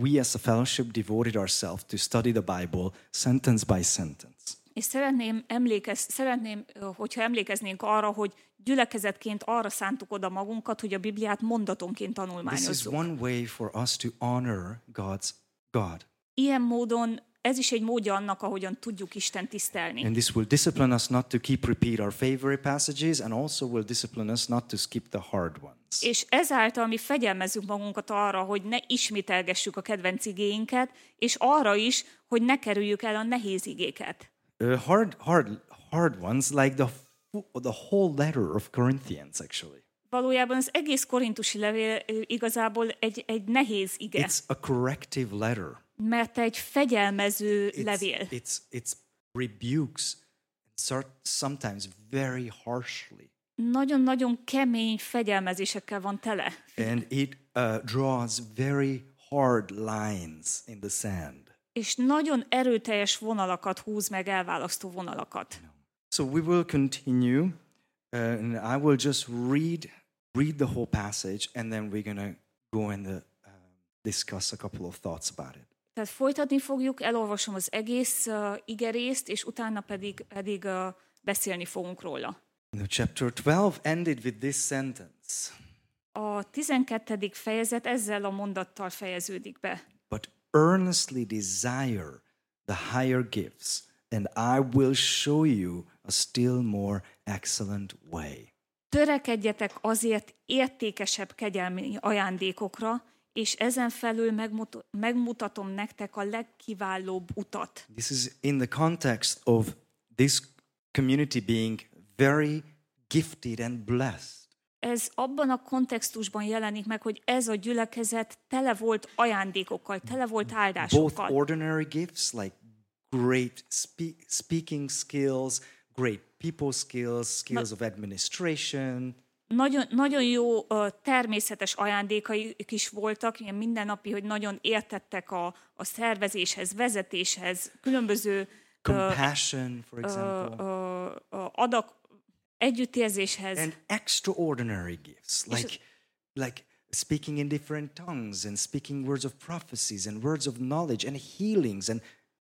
we as a fellowship devoted ourselves to study the Bible sentence by sentence. És szeretném, emlékez, szeretném, hogyha emlékeznénk arra, hogy gyülekezetként arra szántuk oda magunkat, hogy a Bibliát mondatonként This is tanulmányozzuk. one way for us to honor God's God. Ilyen módon ez is egy módja annak, ahogyan tudjuk Isten tisztelni. And this will discipline us not to keep repeat our favorite passages and also will discipline us not to skip the hard ones. És ezáltal mi fegyelmezzük magunkat arra, hogy ne ismételgessük a kedvenc igéinket, és arra is, hogy ne kerüljük el a nehéz igéket. Uh, hard, hard, hard ones like the, the whole letter of Corinthians actually. Valójában az egész korintusi levél igazából egy, egy nehéz ige, It's a corrective letter. Mert egy fegyelmező It's, levél. it's, it's rebukes, sometimes very harshly. Nagyon-nagyon kemény fegyelmezésekkel van tele. And it uh, draws very hard lines in the sand. És nagyon erőteljes vonalakat húz meg, elválasztó vonalakat. So we will continue, uh, and I will just read read the whole passage, and then we're gonna go and uh, discuss a couple of thoughts about it. Tehát folytatni fogjuk, elolvasom az egész uh, igerészt, és utána pedig, pedig uh, beszélni fogunk róla. Know, chapter twelve ended with this sentence: A 12. fejezet ezzel a mondattal fejeződik be. "But earnestly desire the higher gifts, and I will show you a still more excellent way." Törekedjetek azért értékesebb kegyelmi ajándékokra, és ezen felül megmut- megmutatom nektek a legkiválóbb utat. This is in the context of this community being very gifted and blessed. Ez abban a kontextusban jelenik meg, hogy ez a gyülekezet tele volt ajándékokkal, tele volt both áldásokkal. ordinary gifts like great spe- speaking skills, great people skills, skills of administration, Nagyon, nagyon jó természetes ajándékaik is voltak, ilyen mindennapi, hogy nagyon értettek a, a szervezéshez, vezetéshez, különböző compassion, for example, adak, együttérzéshez. and extraordinary gifts like like speaking in different tongues and speaking words of prophecies and words of knowledge and healings and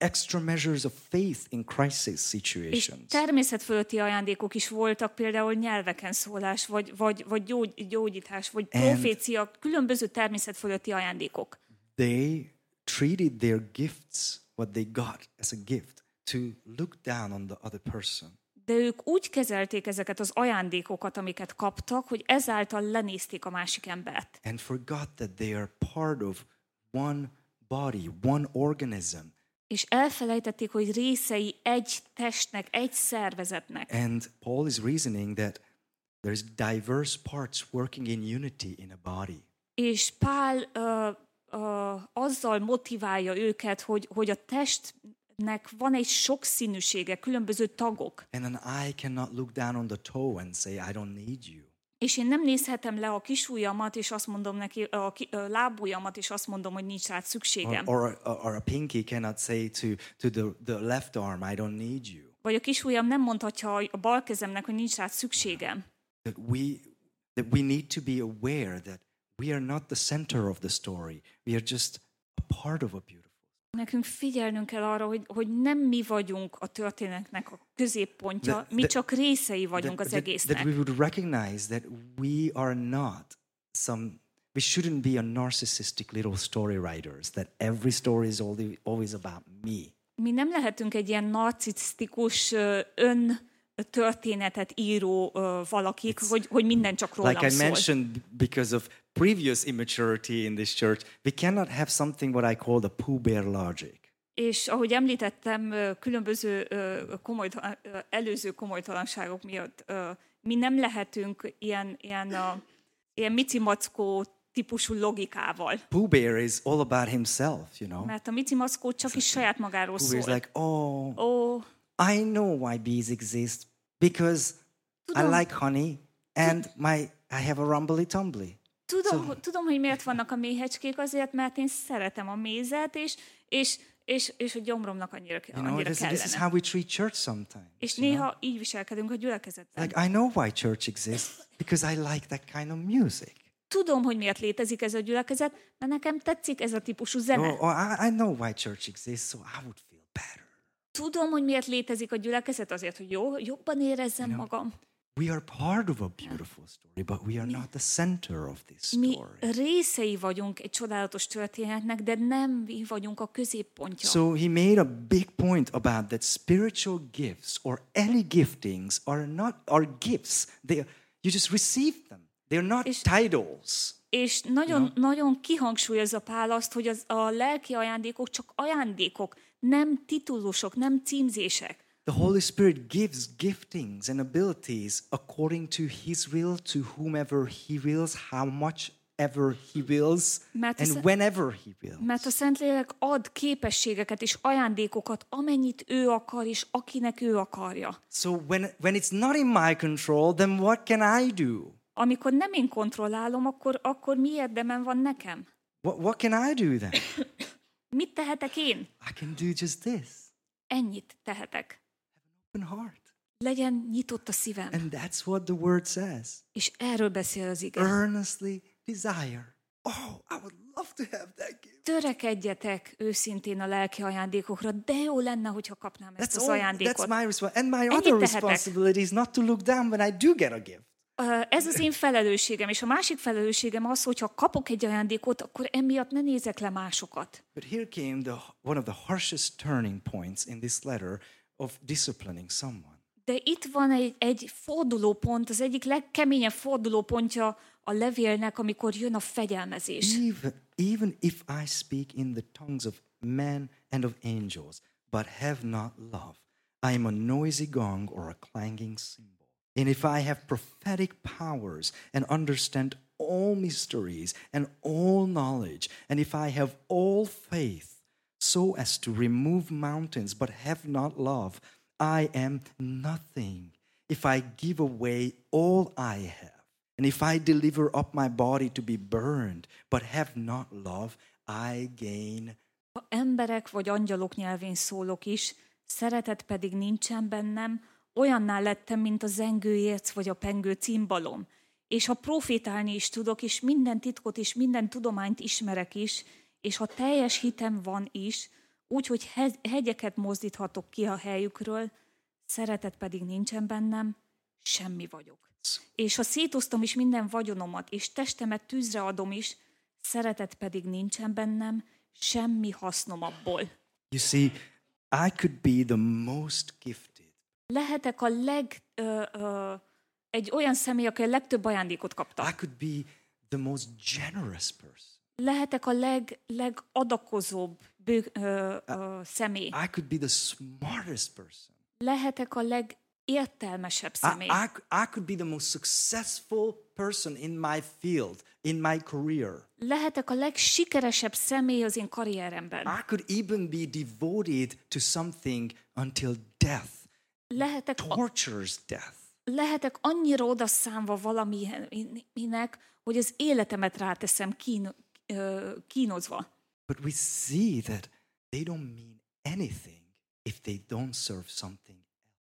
extra measures of faith in crisis És situations. természet fölötti ajándékok is voltak, például nyelveken szólás, vagy, vagy, vagy gyógy, gyógyítás, vagy profécia, különböző természet fölötti ajándékok. they treated their gifts, what they got as a gift, to look down on the other person. De ők úgy kezelték ezeket az ajándékokat, amiket kaptak, hogy ezáltal lenézték a másik embert. and forgot that they are part of one body, one organism. És elfelejtették, hogy részei egy testnek, egy szervezetnek. And Paul is reasoning that there's diverse parts working in unity in a body. És Pál ö, ö, azzal motiválja őket, hogy, hogy a testnek van egy sokszínűsége, különböző tagok. And an eye cannot look down on the toe and say, I don't need you. És én nem nézhetem le a kisujjamat, és azt mondom neki, a ki- a lábujjamat, és azt mondom, hogy nincs rá Or, szükségem. or, a, or a pinky cannot say to, to the, the left arm, I don't need you. Vagy a kisujjam nem mondhatja a bal kezemnek, hogy nincs rá szükségem. That we, that we need to be aware that we are not the center of the story. We are just a part of a beautiful Nekünk figyelnünk kell arra, hogy, hogy nem mi vagyunk a történetnek a középpontja, De- mi de- csak részei vagyunk that, az that, that egésznek. we would recognize that we are not some we shouldn't be a narcissistic little story writers that every story is always about me Mi nem lehetünk egy ilyen narcisztikus ön történetet író ö, valakik, hogy, hogy minden csak rólam like i szól. mentioned because of previous immaturity in this church we cannot have something what i call the pooh bear logic És ahogy említettem, különböző ö, komoly, ö, előző komolytalanságok miatt mi nem lehetünk ilyen, ilyen, a, ilyen micimackó típusú logikával. pooh bear is all about himself you know Mert a micimackó csak is saját magáról pooh bear is szól. like oh Ó, i know why bees exist because i like honey and my i have a rumbly tumbly tudom, hogy, tudom, hogy miért vannak a méhecskék, azért, mert én szeretem a mézet, és, és, és, és a gyomromnak annyira, you know annyira this, this is kellene. how we treat church sometimes És you know? néha így viselkedünk a gyülekezetben. Like, I know why church exists because I like that kind of music. tudom, hogy miért létezik ez a gyülekezet, mert nekem tetszik ez a típusú zene. Or, or I, I know why church exists, so I would feel better. Tudom, hogy miért létezik a gyülekezet, azért, hogy jó, jobban érezzem magam. We are part of a beautiful story, but we are not the center of this Mi story. részei vagyunk egy csodálatos történetnek, de nem mi vagyunk a középpontja. So he made a big point about that spiritual gifts or any giftings are not are gifts. They are, you just receive them. They are not És- titles. És nagyon, nagyon kihangsúlyozza Pál azt, hogy az, a lelki ajándékok csak ajándékok, nem titulusok, nem címzések. The Holy Spirit gives giftings and abilities according to his will to whomever he wills, how much ever he wills, Mert and az- whenever he wills. Mert a Szentlélek ad képességeket és ajándékokat, amennyit ő akar, és akinek ő akarja. So when when it's not in my control, then what can I do? Amikor nem én kontrollálom, akkor, akkor mi érdemem van nekem? What what can I do then? Mit tehetek én? I can do just this. Ennyit tehetek. Open heart. Legyen nyitott a szívem. And that's what the word says. És erről beszél az ige. Earnestly desire. Oh, I would love to have that gift. Törekedjetek őszintén a lelki ajándékokra, de jó lenne, hogyha kapnám ezt That's az all. That's ajándékot. my responsibility. And my Ennyit other tehetek. responsibility is not to look down when I do get a gift. Ez az én felelősségem, és a másik felelősségem az, hogy ha kapok egy ajándékot, akkor emiatt ne nézek le másokat. But here came the one of the harshest turning points in this letter of disciplining someone. De itt van egy, egy fordulópont, az egyik legkeményebb fordulópontja a levélnek, amikor jön a fegyelmezés. Even, even if I speak in the tongues of men and of angels, but have not love, I am a noisy gong or a clanging cymbal. And if I have prophetic powers and understand all mysteries and all knowledge, and if I have all faith so as to remove mountains but have not love, I am nothing. If I give away all I have, and if I deliver up my body to be burned but have not love, I gain. Ha emberek vagy angyalok nyelvén szólok is, szeretet pedig nincsen bennem, olyanná lettem, mint a zengőérc vagy a pengő cimbalom. És ha profétálni is tudok, és minden titkot és minden tudományt ismerek is, és ha teljes hitem van is, úgy, hogy he- hegyeket mozdíthatok ki a helyükről, szeretet pedig nincsen bennem, semmi vagyok. És ha szétoztam is minden vagyonomat, és testemet tűzre adom is, szeretet pedig nincsen bennem, semmi hasznom abból. You see, I could be the most gifted, Lehetek a leg... Ö, ö, egy olyan személy, aki a legtöbb ajándékot kapta. I could be the most generous person, Lehetek a leg, legadakozóbb bő, ö, ö, személy. I could be the smartest person. Lehetek a legértelmesebb I, személy. I, I could be the most successful person in my field, in my career. Lehetek a legsikeresebb személy az én karrieremben. I could even be devoted to something until death, Lehetek, tortures death. lehetek annyira odaszámva valaminek, hogy az életemet ráteszem kín, kínozva. But we see that they don't mean anything if they don't serve something.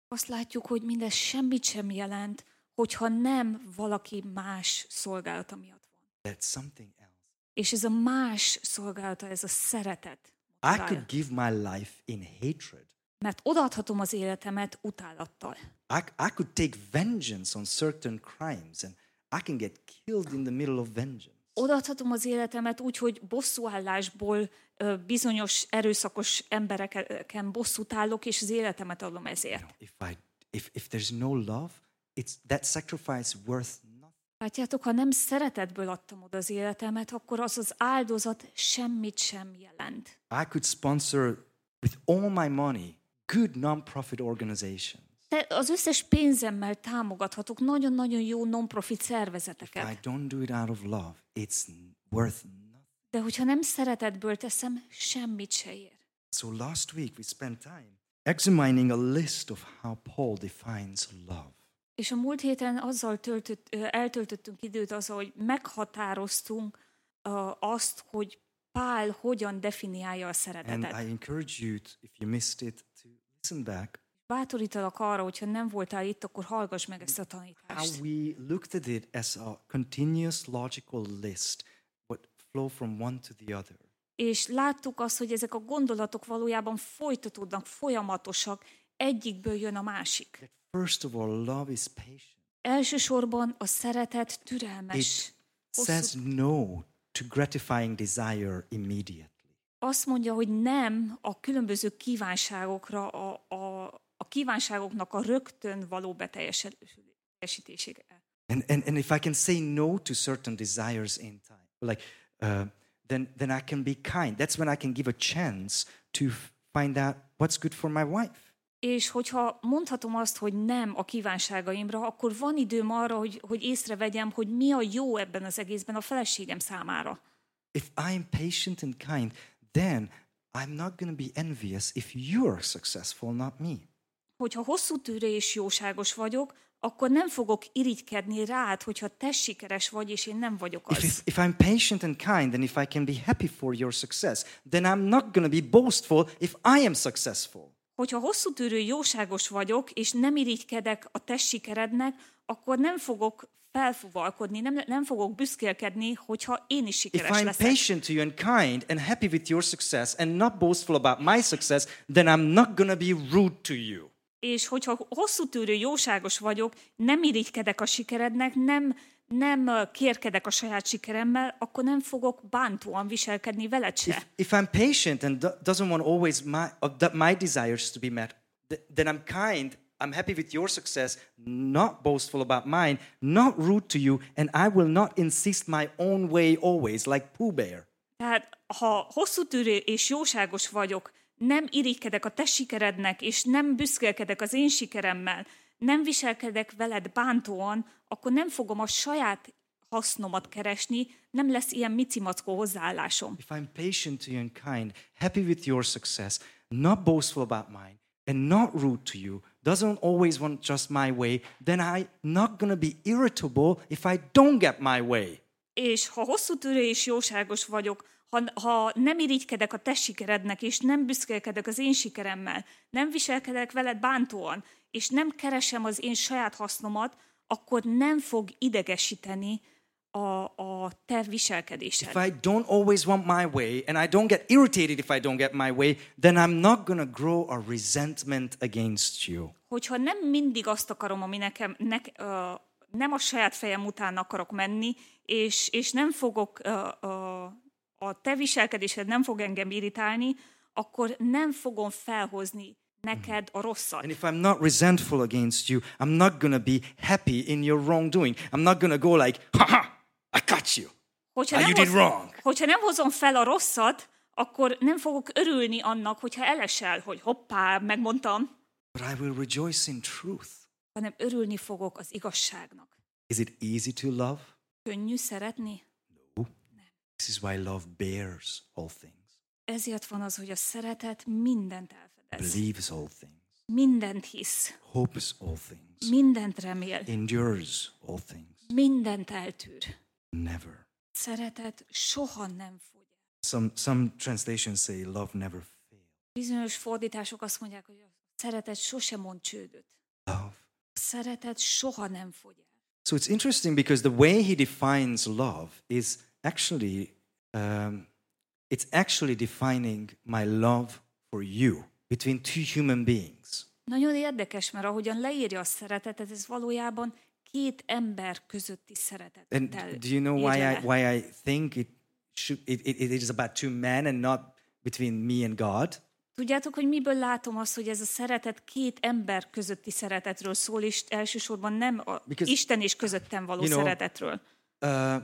Azt látjuk, hogy mindez semmit sem jelent, hogyha nem valaki más szolgálata miatt van. That's something else. És ez a más szolgálata, ez a szeretet. I could give my life in hatred. Mert odaadhatom az életemet utálattal. I, I could take vengeance on certain crimes and I can get killed in the middle of vengeance. Odaadhatom az életemet úgy, hogy bosszúállásból bizonyos erőszakos embereken bosszút állok, és az életemet adom ezért. If, I, if, if there's no love, it's that sacrifice worth. Látjátok, ha nem szeretetből adtam oda az életemet, akkor az az áldozat semmit sem jelent. I could sponsor with all my money good non-profit organizations. De az összes pénzemmel támogathatok nagyon-nagyon jó non-profit If I szervezeteket. don't do it out of love, it's worth nothing. De hogyha nem szeretetből teszem, semmit se ér. So last week we spent time examining a list of how Paul defines love. És a múlt héten azzal töltött, eltöltöttünk időt azzal, hogy meghatároztunk ö, azt, hogy Pál hogyan definiálja a And szeretetet. I encourage you, to, if you missed it, to listen back. bátorítalak arra, hogyha nem voltál itt, akkor hallgass meg ezt a How tanítást. we looked at it as a continuous logical list, what flow from one to the other. És láttuk azt, hogy ezek a gondolatok valójában folytatódnak, folyamatosak, egyikből jön a másik. That first of all, love is patient. Elsősorban a szeretet türelmes. It says Hosszú, no to gratifying desire immediately. Azt mondja, hogy nem a különböző kívánságokra, a, a, a kívánságoknak a rögtön való beteljesítésére. And, and, and if I can say no to certain desires in time, like, uh, then, then I can be kind. That's when I can give a chance to find out what's good for my wife. És hogyha mondhatom azt, hogy nem a kívánságaimra, akkor van időm arra, hogy, hogy észrevegyem, hogy mi a jó ebben az egészben a feleségem számára. If I am patient and kind, then I'm not going to be envious if you're successful, not me. Hogyha hosszú tűrő és jóságos vagyok, akkor nem fogok irigykedni rád, hogyha te sikeres vagy, és én nem vagyok az. if, if I'm patient and kind, and if I can be happy for your success, then I'm not going to be boastful if I am successful. Hogyha hosszú tűrő jóságos vagyok, és nem irigykedek a te sikerednek, akkor nem fogok felfuvalkodni, nem, nem fogok büszkélkedni, hogyha én is If sikeres I'm leszek. patient to you and kind and happy with your success and not boastful about my success, then I'm not to be rude to you. És hogyha hosszú tűrő jóságos vagyok, nem irigykedek a sikerednek, nem, nem kérkedek a saját sikeremmel, akkor nem fogok bántóan viselkedni veled se. If, if I'm patient and do- doesn't want always my, my desires to be met, th- then I'm kind, I'm happy with your success, not boastful about mine, not rude to you, and I will not insist my own way always, like Pooh Bear. Tehát ha hosszú tűrő és jóságos vagyok, nem irigykedek a te sikerednek, és nem büszkélkedek az én sikeremmel, nem viselkedek veled bántóan, akkor nem fogom a saját hasznomat keresni, nem lesz ilyen micimackó hozzáállásom. If I'm patient to you and kind, happy with your success, not boastful about mine, and not rude to you, doesn't always want just my way, then I'm not going to be irritable if I don't get my way. És ha hosszú tűrő és jóságos vagyok, ha, ha nem irigykedek a te sikerednek, és nem büszkélkedek az én sikeremmel, nem viselkedek veled bántóan, és nem keresem az én saját hasznomat, akkor nem fog idegesíteni a, a te viselkedésed. If I don't always want my way and I don't get irritated if I don't get my way, then I'm not to grow a resentment against you. Hogyha nem mindig azt akarom, ami nekem, nek, ö, nem a saját fejem után akarok menni, és, és nem fogok, ö, ö, a te viselkedésed nem fog engem irritálni, akkor nem fogom felhozni neked a rosszat. And if I'm not resentful against you, I'm not to be happy in your wrongdoing. I'm not to go like, ha ha, got you. Hogyha nem, you did wrong. hogyha nem hozom fel a rosszat, akkor nem fogok örülni annak, hogyha elesel, hogy hoppá, megmondtam, But I will rejoice in truth. hanem örülni fogok az igazságnak. Is it easy to love? Könnyű szeretni? This is why love bears all things, Ezért van az, hogy a szeretet mindent elfedez. believes all things, Mindent hisz, hopes all things, mindent remél, endures all things, mindent eltűr. Never. Szeretet soha nem fogy. el. Some, some translations say love never fails. Bizonyos fordítások azt mondják, hogy a szeretet sosem mond csődöt. Love. A szeretet soha nem fogy el. So it's interesting because the way he defines love is actually, um, it's actually defining my love for you between two human beings. Nagyon érdekes, mert ahogyan leírja a szeretetet, ez valójában két ember közötti szeretet. And do you know why I, why I think it, should, it, it, it is about two men and not between me and God? Tudjátok, hogy miből látom azt, hogy ez a szeretet két ember közötti szeretetről szól, és elsősorban nem a Because, Isten és közöttem való you know, szeretetről. Uh,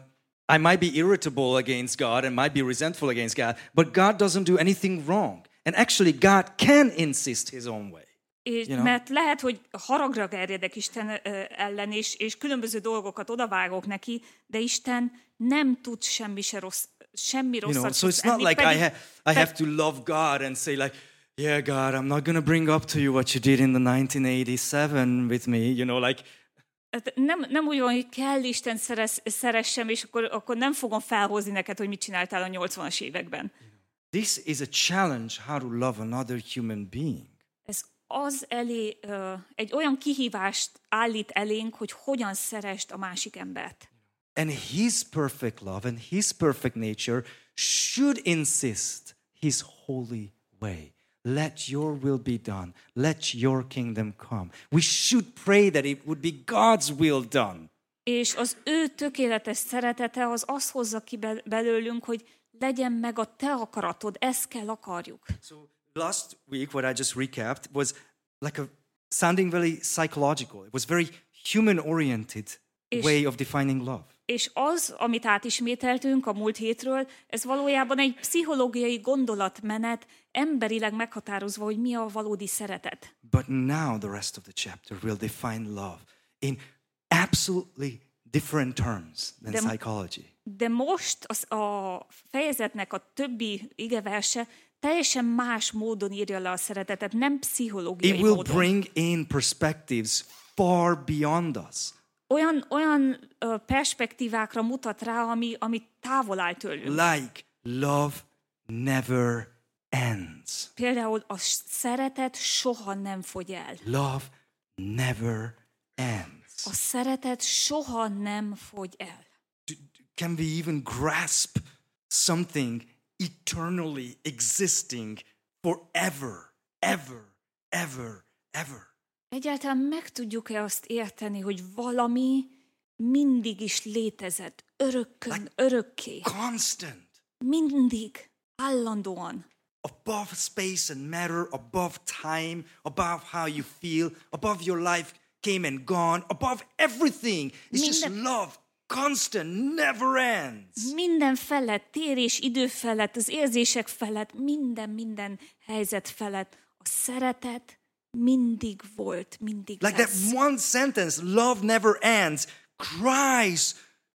I might be irritable against God and might be resentful against God, but God doesn't do anything wrong. And actually, God can insist his own way. És, You know? Mert lehet, hogy haragra gerjedek Isten ellen, és, és különböző dolgokat odavágok neki, de Isten nem tud semmi se rossz, semmi You rosszat know, so it's not like I, pedig- ha- I have to love God and say like, yeah, God, I'm not to bring up to you what you did in the 1987 with me, you know, like, Hát nem, nem úgy van, hogy kell Isten szerez, szeressem, és akkor, akkor nem fogom felhozni neked, hogy mit csináltál a 80-as években. this is a challenge how to love another human being. Az elé egy olyan kihívást állít elénk, hogy hogyan szerest a másik embert. And his perfect love and his perfect nature should insist his holy way. Let your will be done. Let your kingdom come. We should pray that it would be God's will done. És az ő tökéletes szeretete az azt hozza ki be- belőlünk, hogy legyen meg a te akaratod, ezt kell akarjuk. So last week, what I just recapped was like a sounding very psychological. It was very human oriented És- way of defining love. És az, amit átismételtünk a múlt hétről, ez valójában egy pszichológiai gondolatmenet, emberileg meghatározva, hogy mi a valódi szeretet. But now the rest of the chapter will define love in absolutely different terms than Dem- psychology. De most az, a fejezetnek a többi igeverse teljesen más módon írja le a szeretetet, nem pszichológiai It will módon. bring in perspectives far beyond us. Olyan, olyan ö, perspektívákra mutat rá, ami, ami távol áll tőlünk. Like love never ends. Például a szeretet soha nem fogy el. Love never ends. A szeretet soha nem fogy el. Can we even grasp something eternally existing forever, ever, ever, ever? Egyáltalán meg tudjuk-e azt érteni, hogy valami mindig is létezett, örökkön, örökké, Constant, mindig, állandóan. above space and matter, above time, above how you feel, above your life came and gone, above everything. It's just love, constant, never ends. Minden felett, tér és idő felett, az érzések felett, minden, minden helyzet felett, a szeretet mindig volt, mindig Like that lesz. one sentence, love never ends, cries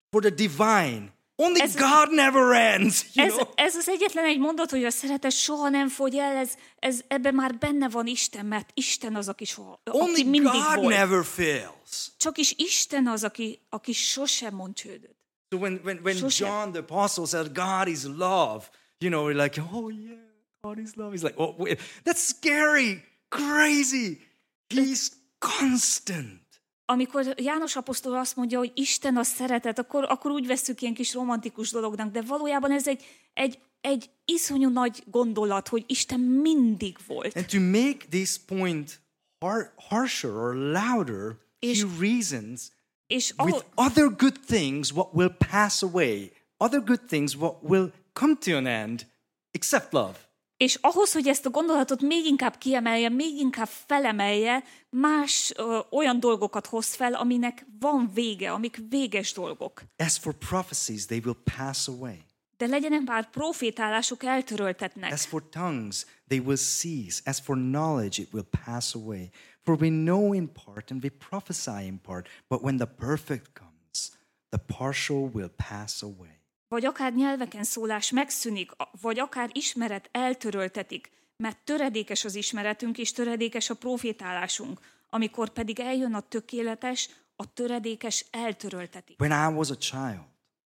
for the divine. Only Ez- God never ends. You Ez, know? ez az egyetlen egy mondat, hogy a szeretet soha nem fogy el, ez, ez ebben már benne van Isten, mert Isten az, aki, soha, aki Only mindig God volt. never fails. Csak is Isten az, aki, aki sosem mond csődöt. So when, when, when Sose. John the Apostle said God is love, you know, we're like, oh yeah, God is love. He's like, oh, wait, that's scary, crazy. He's constant. Amikor János apostol azt mondja, hogy Isten a szeretet, akkor, akkor úgy veszük ilyen kis romantikus dolognak, de valójában ez egy, egy, egy iszonyú nagy gondolat, hogy Isten mindig volt. And to make this point har- harsher or louder, És- he reasons És with ahol, other good things what will pass away, other good things what will come to an end, except love. És ahhoz, hogy ezt a gondolatot még inkább kiemelje, még inkább felemelje, más ö, olyan dolgokat hoz fel, aminek van vége, amik véges dolgok. As for prophecies, they will pass away. De legyenek már profétálások eltöröltetnek. As for tongues, they will cease. As for knowledge, it will pass away. For we know in part and we prophesy in part, but when the perfect comes, the partial will pass away. Vagy akár nyelveken szólás megszűnik, vagy akár ismeret eltöröltetik, mert töredékes az ismeretünk, és töredékes a profétálásunk, amikor pedig eljön a tökéletes, a töredékes eltöröltetik. When I was a child,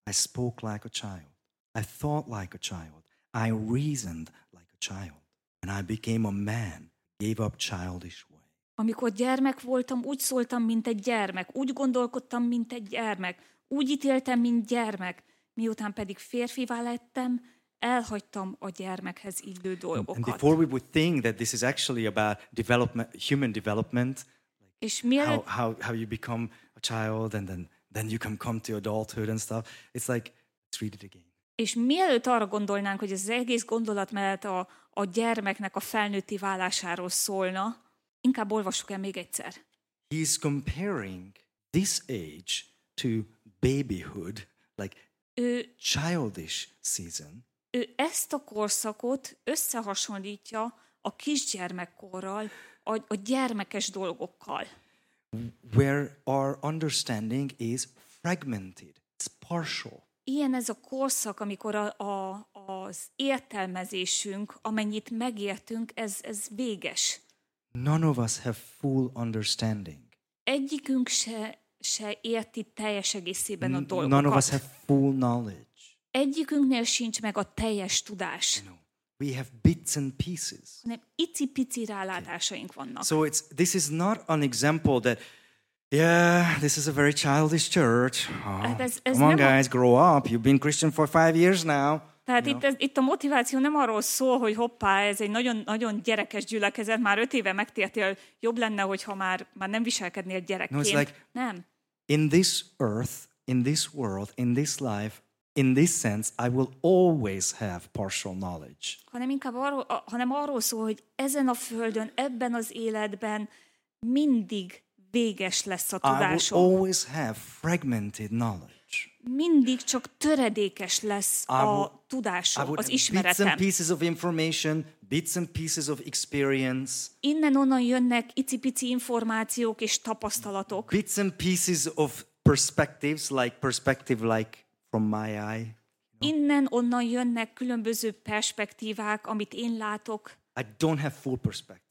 I spoke like a child. I thought like a child. I reasoned like a child. When I became a man, gave up childish way. Amikor gyermek voltam, úgy szóltam, mint egy gyermek, úgy gondolkodtam, mint egy gyermek, úgy ítéltem, mint gyermek, miután pedig férfivá lettem, elhagytam a gyermekhez illő And dolgokat. before we would think that this is actually about development, human development, És how, mielőtt how, how you become a child and then, then you can come to adulthood and stuff, it's like, let's read it again. És mielőtt arra gondolnánk, hogy ez az egész gondolat mellett a, a gyermeknek a felnőtti válásáról szólna, inkább olvassuk el még egyszer. He's comparing this age to babyhood, like Ő, childish season, ő ezt a korszakot összehasonlítja a kisgyermekkorral, a, a gyermekes dolgokkal. where our understanding is fragmented, it's partial. Ilyen ez a korszak, amikor a, a, az értelmezésünk, amennyit megértünk, ez, ez véges. None of us have full understanding. Egyikünk se, se érti teljes egészében a dolgokat. None of us have full knowledge. Egyikünknél sincs meg a teljes tudás. No. we have bits and pieces. hanem icipici rálátásaink vannak. So it's this is not an example that yeah, this is a very childish church. Oh, Hát ez- ez come on, nem a- guys, grow up. You've been Christian for five years now. Tehát itt, ez, itt a motiváció nem arról szól, hogy hoppá, ez egy nagyon, nagyon gyerekes gyülekezet, már öt éve megtértél, jobb lenne, hogyha már, már nem viselkednél gyerekként. No, it's like- Nem. In this earth, in this world, in this life, in this sense, I will always have partial knowledge. hanem inkább arról, hanem arról szól, hogy ezen a földön, ebben az életben mindig véges lesz a I will always have fragmented knowledge. Mindig csak töredékes lesz I will- a tudásom, I would az have bits and pieces of information, bits and pieces of experience, Innen-onnan jönnek icipici információk és tapasztalatok. bits and pieces of perspectives, like perspective like from my eye. Innen-onnan jönnek különböző perspektívák, amit én látok, I don't have full perspective.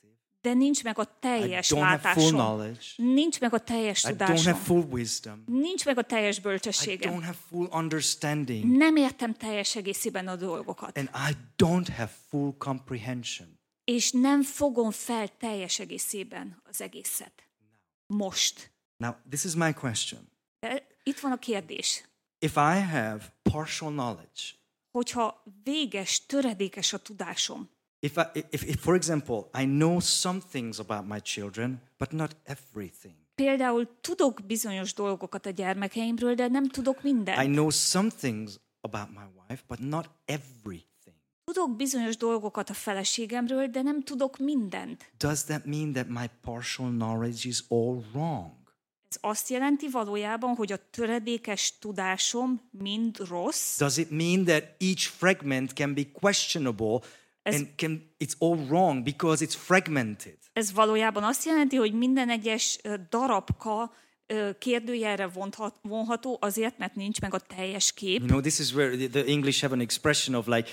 De nincs meg a I teljes have full látásom. knowledge. Nincs meg a teljes I don't tudásom. have full wisdom. Nincs meg a teljes I bölcsességem. don't have full understanding. Nem értem teljes egészében a dolgokat. And I don't have full comprehension. És nem fogom fel teljes egészében az egészet. Most. Now, this is my question. De itt van a kérdés. If I have partial knowledge, Hogyha véges, töredékes a tudásom, if, I, if, if, for example, I know some things about my children, but not everything. például tudok bizonyos dolgokat a gyermekeimről, de nem tudok I mindent. know some things about my wife, but not everything. Tudok bizonyos dolgokat a feleségemről, de nem tudok mindent. Does that mean that my partial knowledge is all wrong? Ez azt jelenti valójában, hogy a töredékes tudásom mind rossz, Does it mean that each fragment can be questionable and can it's all wrong because it's fragmented? ez valójában azt jelenti, hogy minden egyes darabka kérdőjelre vonthat, vonható azért, mert nincs meg a teljes kép. You know, this is where the English have an expression of like,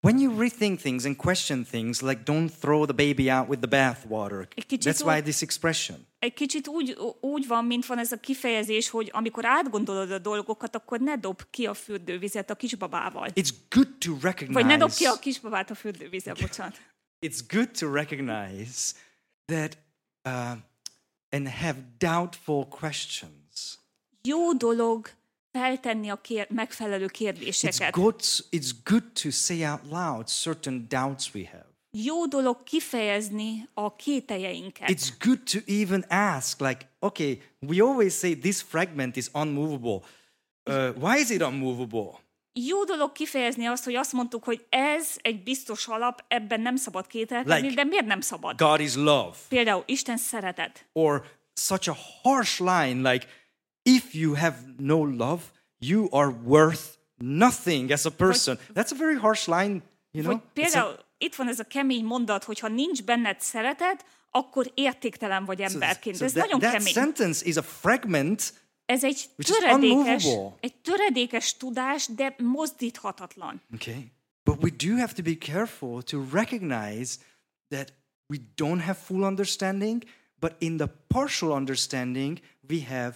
when you rethink things and question things, like don't throw the baby out with the bathwater. That's why this expression. Egy kicsit úgy, úgy van, mint van ez a kifejezés, hogy amikor átgondolod a dolgokat, akkor ne dob ki a fürdővizet a kisbabával. It's good to Vagy ne dob ki recognize. a kisbabát a fürdővizet, bocsánat. It's good to recognize that uh, and have doubtful questions. Jó dolog feltenni a kér, megfelelő It's kérdéseket. good. It's good to say out loud certain doubts we have. Jó dolog kifejezni a kételjeinket. It's good to even ask, like, okay, we always say this fragment is unmovable. Uh, why is it unmovable? Jó dolog kifejezni azt, hogy azt mondtuk, hogy ez egy biztos alap, ebben nem szabad kételkedni, Like- de miért nem szabad? God is love. Például Isten szeretet. Or such a harsh line, like, if you have no love, you are worth nothing as a person. That's a very harsh line, you know? Vagy It's a- például itt van ez a kemény mondat, hogy ha nincs benned szeretet, akkor értéktelen vagy emberként. so ez that, nagyon that kemény. sentence is a fragment Ez egy töredékes, egy töredékes tudás, de mozdíthatatlan. Okay. But we do have to be careful to recognize that we don't have full understanding, but in the partial understanding, we have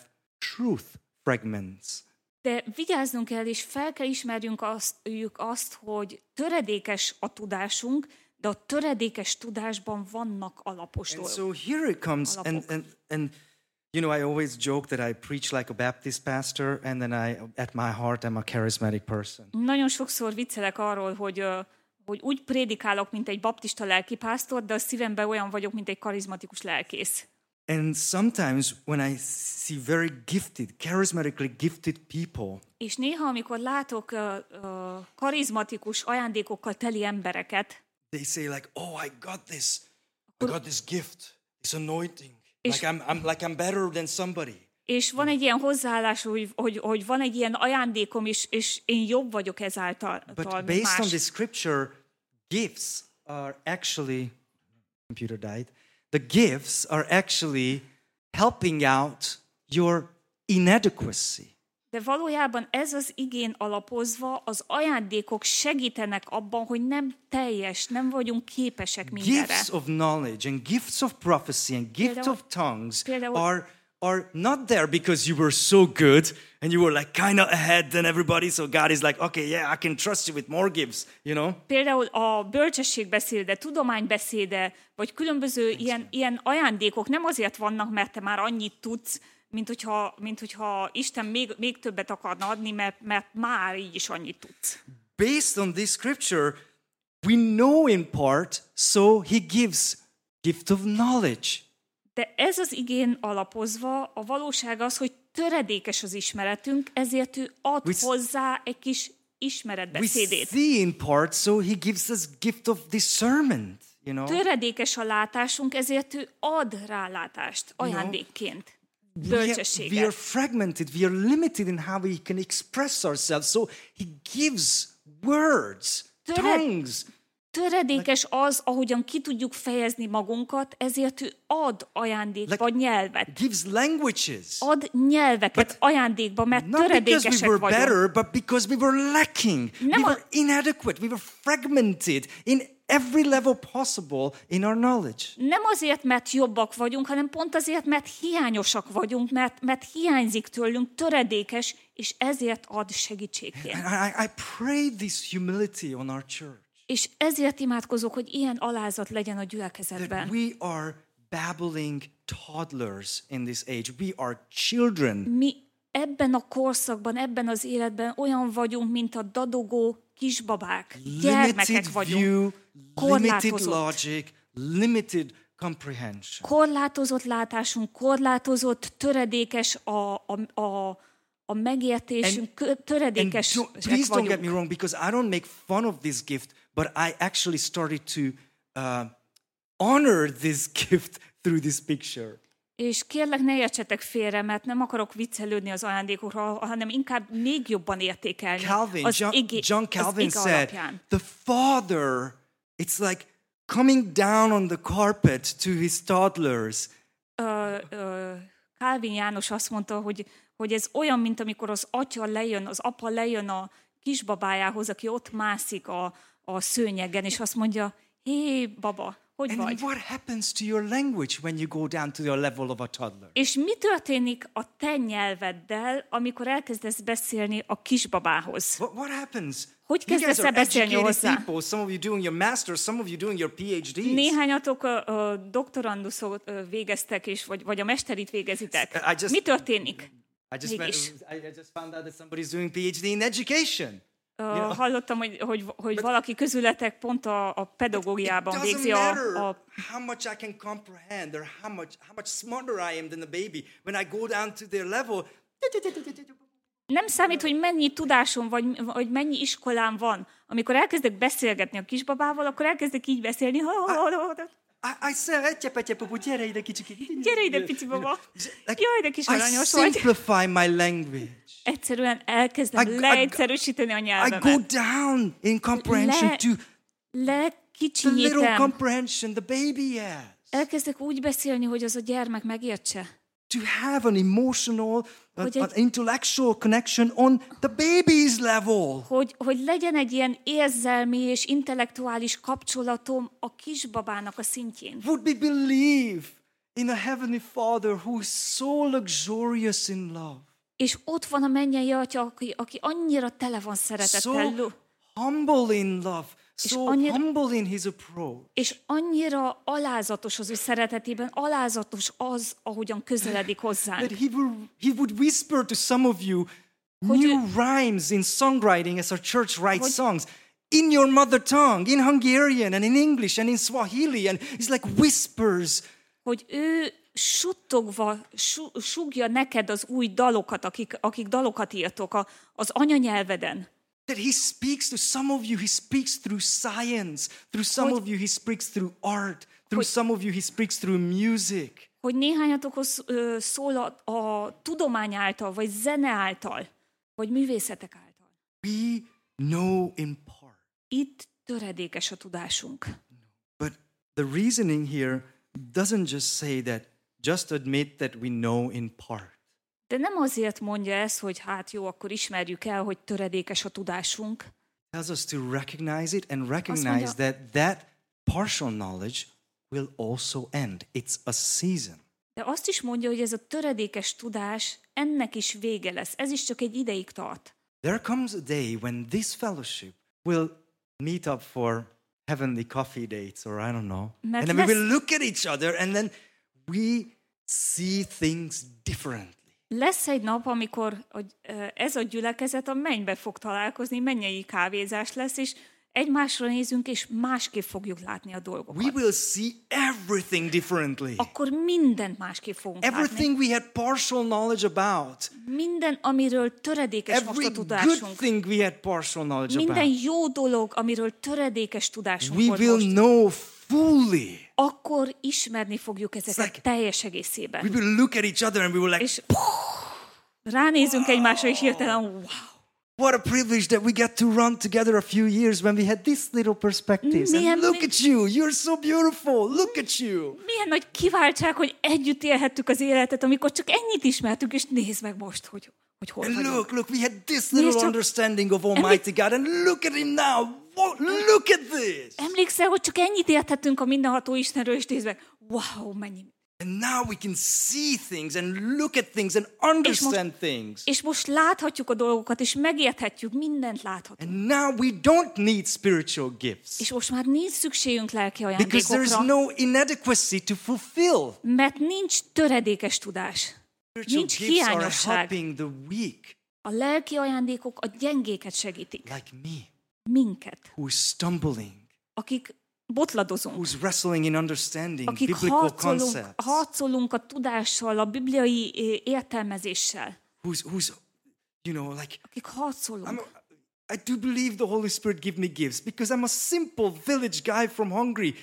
truth fragments. De vigyáznunk kell, és fel kell ismerjünk azt, azt, hogy töredékes a tudásunk, de a töredékes tudásban vannak alapos And dolgok. so here it comes, and, Alapok. and, and you know, I always joke that I preach like a Baptist pastor, and then I, at my heart, I'm a charismatic person. Nagyon sokszor viccelek arról, hogy, hogy úgy prédikálok, mint egy baptista lelkipásztor, de a szívemben olyan vagyok, mint egy karizmatikus lelkész. And sometimes when I see very gifted, charismatically gifted people, És néha, amikor látok ö, ö, karizmatikus ajándékokkal teli embereket, they say like, "Oh, I got this. I got this gift, this anointing. És- Like I'm, I'm like I'm better than somebody." és van egy ilyen hozzáállás, hogy, hogy, hogy van egy ilyen ajándékom is, és én jobb vagyok ezáltal, But based on the scripture, gifts are actually computer died. The gifts are actually helping out your inadequacy. De valójában ez az igén alapozva, az ajándékok segítenek abban, hogy nem teljes, nem vagyunk képesek mindenre. Gifts of knowledge and gifts of prophecy and gifts of tongues például- are are not there because you were so good and you were like kind of ahead than everybody. So God is like, okay, yeah, I can trust you with more gifts, you know? Például a bölcsességbeszéde, tudománybeszéde, vagy különböző ilyen, ilyen ajándékok nem azért vannak, mert te már annyit tudsz, mint hogyha, mint hogyha Isten még, még többet akarna adni, mert, mert már így is annyit tudsz. Based on this scripture, we know in part, so he gives gift of knowledge. De ez az igén alapozva, a valóság az, hogy töredékes az ismeretünk, ezért ő ad We hozzá egy kis We ismeretbeszédét. see in part, so he gives us gift of discernment, you know? Töredékes a látásunk, ezért ő ad rálátást ajándékként. we are, we are Bölcsességet. fragmented, we are limited in how we can express ourselves. So he gives words, Töre- tongues. Töredékes az, ahogyan ki tudjuk fejezni magunkat, ezért ő ad ajándékba Like- nyelvet. gives languages. Ad nyelveket ajándékba, mert Not because we töredékesek were vagyunk. better, but because we were lacking. We Nem a- were inadequate. We were fragmented in every level possible in our knowledge. Nem azért, mert jobbak vagyunk, hanem pont azért, mert hiányosak vagyunk, mert, mert hiányzik tőlünk töredékes, és ezért ad segítségként. And I, I pray this humility on our church És ezért imádkozok, hogy ilyen alázat legyen a that gyülekezetben. we are babbling toddlers in this age. We are children. Mi ebben a korszakban, ebben az életben olyan vagyunk, mint a dadogó kisbabák. Gyermekek vagyunk. limited korlátozott. logic, limited comprehension. Korlátozott látásunk, korlátozott, töredékes a, a, a, a megértésünk, And töredékes don't, please don't get me vagyunk. wrong, because I don't make fun of this gift, but I actually started to uh, honor this gift through this picture. És kérlek, ne értsetek félre, mert nem akarok viccelődni az ajándékokra, hanem inkább még jobban értékelni Calvin, az John, igé, John az Calvin ige said, alapján. the father, it's like coming down on the carpet to his toddlers. Ö, ö, Calvin János azt mondta, hogy, hogy ez olyan, mint amikor az atya lejön, az apa lejön a kisbabájához, aki ott mászik a, a szőnyegen, és azt mondja, hé, baba, hogy And vagy? what happens to your language when you go down to the level of a toddler? És mi történik a te nyelveddel, amikor elkezdesz beszélni a kisbabához? What, what happens? Hogy kezdesz el beszélni hozzá? people. Some of you doing your master's, some of you doing your PhDs. Néhányatok a, a doktoranduszot végeztek, és vagy, vagy a mesterit végezitek. I just- Mi történik? I just, Mégis. I just found out that somebody's doing PhD in education. Ö, Hallottam, hogy, hogy, hogy valaki közületek pont a, a pedagógiában végzi a, a how much I can comprehend or how much how much smarter I am than the baby. When I go down to their level, Nem számít, hogy mennyi tudásom, vagy, vagy mennyi iskolám van. Amikor elkezdek beszélgetni a kisbabával, akkor elkezdek így beszélni. I, I say, "Etye, petye, pupu, gyere ide, kicsiki. Gyere ide, pici baba. Jaj, de kis I aranyos vagy. simplify my language. Egyszerűen elkezdem I- leegyszerűsíteni a I go nyelvemet. down in comprehension Le- to the little comprehension the baby has. Elkezdek úgy beszélni, hogy az a gyermek megértse. To have an emotional, Hogy egy- an intellectual connection on the baby's level. Hogy, hogy legyen egy ilyen érzelmi és intellektuális kapcsolatom a kisbabának a szintjén. Would we believe in a heavenly Father who is so luxurious in love, És ott van a mennyei atya, aki, aki annyira tele van szeretettel, so humble in love, so annyira- humble in his approach? és annyira alázatos az ő szeretetében, alázatos az, ahogyan közeledik hozzánk. That he, will, he would whisper to some of you Hogy new ő- rhymes in songwriting as our church writes Hogy- songs in your mother tongue, in Hungarian and in English and in Swahili. And it's like whispers. Hogy ő suttogva su, sugja neked az új dalokat, akik, akik dalokat írtok a, az anyanyelveden. That he speaks to some of you, he speaks through science. Through some Hogy- of you, he speaks through art. Through Hogy- some of you, he speaks through music. Hogy néhányatokhoz ö, szól a, a tudomány által, vagy zene által, vagy művészetek által. We know in part. Itt töredékes a tudásunk. But the reasoning here doesn't just say that, just admit that we know in part. De nem azért mondja ezt, hogy hát jó, akkor ismerjük el, hogy töredékes a tudásunk, tells us to recognize it and recognize mondja- that that partial knowledge will also end. It's a season. De azt is mondja, hogy ez a töredékes tudás, ennek is vége lesz. Ez is csak egy ideig tart. There comes a day when this fellowship will meet up for heavenly coffee dates, or I don't know. Mert and then we will look at each other and then we see things differently. Lesz egy nap, amikor ez a gyülekezet a mennybe fog találkozni, mennyei kávézás lesz, és egymásra nézünk, és másképp fogjuk látni a We dolgokat. will see everything differently. Akkor mindent másképp fogunk látni. Everything we had partial knowledge about, Minden, amiről töredékes every a good tudásunk. thing we had partial knowledge Minden about, jó dolog, amiről töredékes tudásunk we volt will most, know fully. akkor ismerni fogjuk ezeket like- teljes We egészében. will look at each other and we will like, És ránézünk egymásra, és hirtelen, wow, What a privilege that we get to run together a few years when we had this little perspectives. Milyen- And look at you, you're so beautiful. Look at you. milyen nagy kiváltság, hogy együtt élhettük az életet, amikor csak ennyit ismertük, és nézd meg most, hogy, hogy hol And vagyunk. look, look, we had this little csak- understanding of Almighty God. And look at him now. Look at this. Emlékszel, hogy csak ennyit érthettünk a mindenható Istenről, és nézd meg, wow, mennyi. And now we can see things and look at things and understand things. És most láthatjuk a dolgokat, és megérthetjük, mindent láthatunk. And now we don't need spiritual gifts És most már nincs szükségünk lelki because there's ajándékokra, no inadequacy to fulfill. mert nincs töredékes tudás. Nincs hiányosság. helping the weak, A lelki ajándékok a gyengéket segítik. like me, Minket, who's stumbling, akik botladozunk, who's wrestling in understanding akik biblical harcolunk, concepts, harcolunk a tudással, a bibliai eh, értelmezéssel. who's, who's, you know, like, Akik harcolunk. I'm, I do believe the Holy Spirit give me gifts because I'm a simple village guy from Hungary,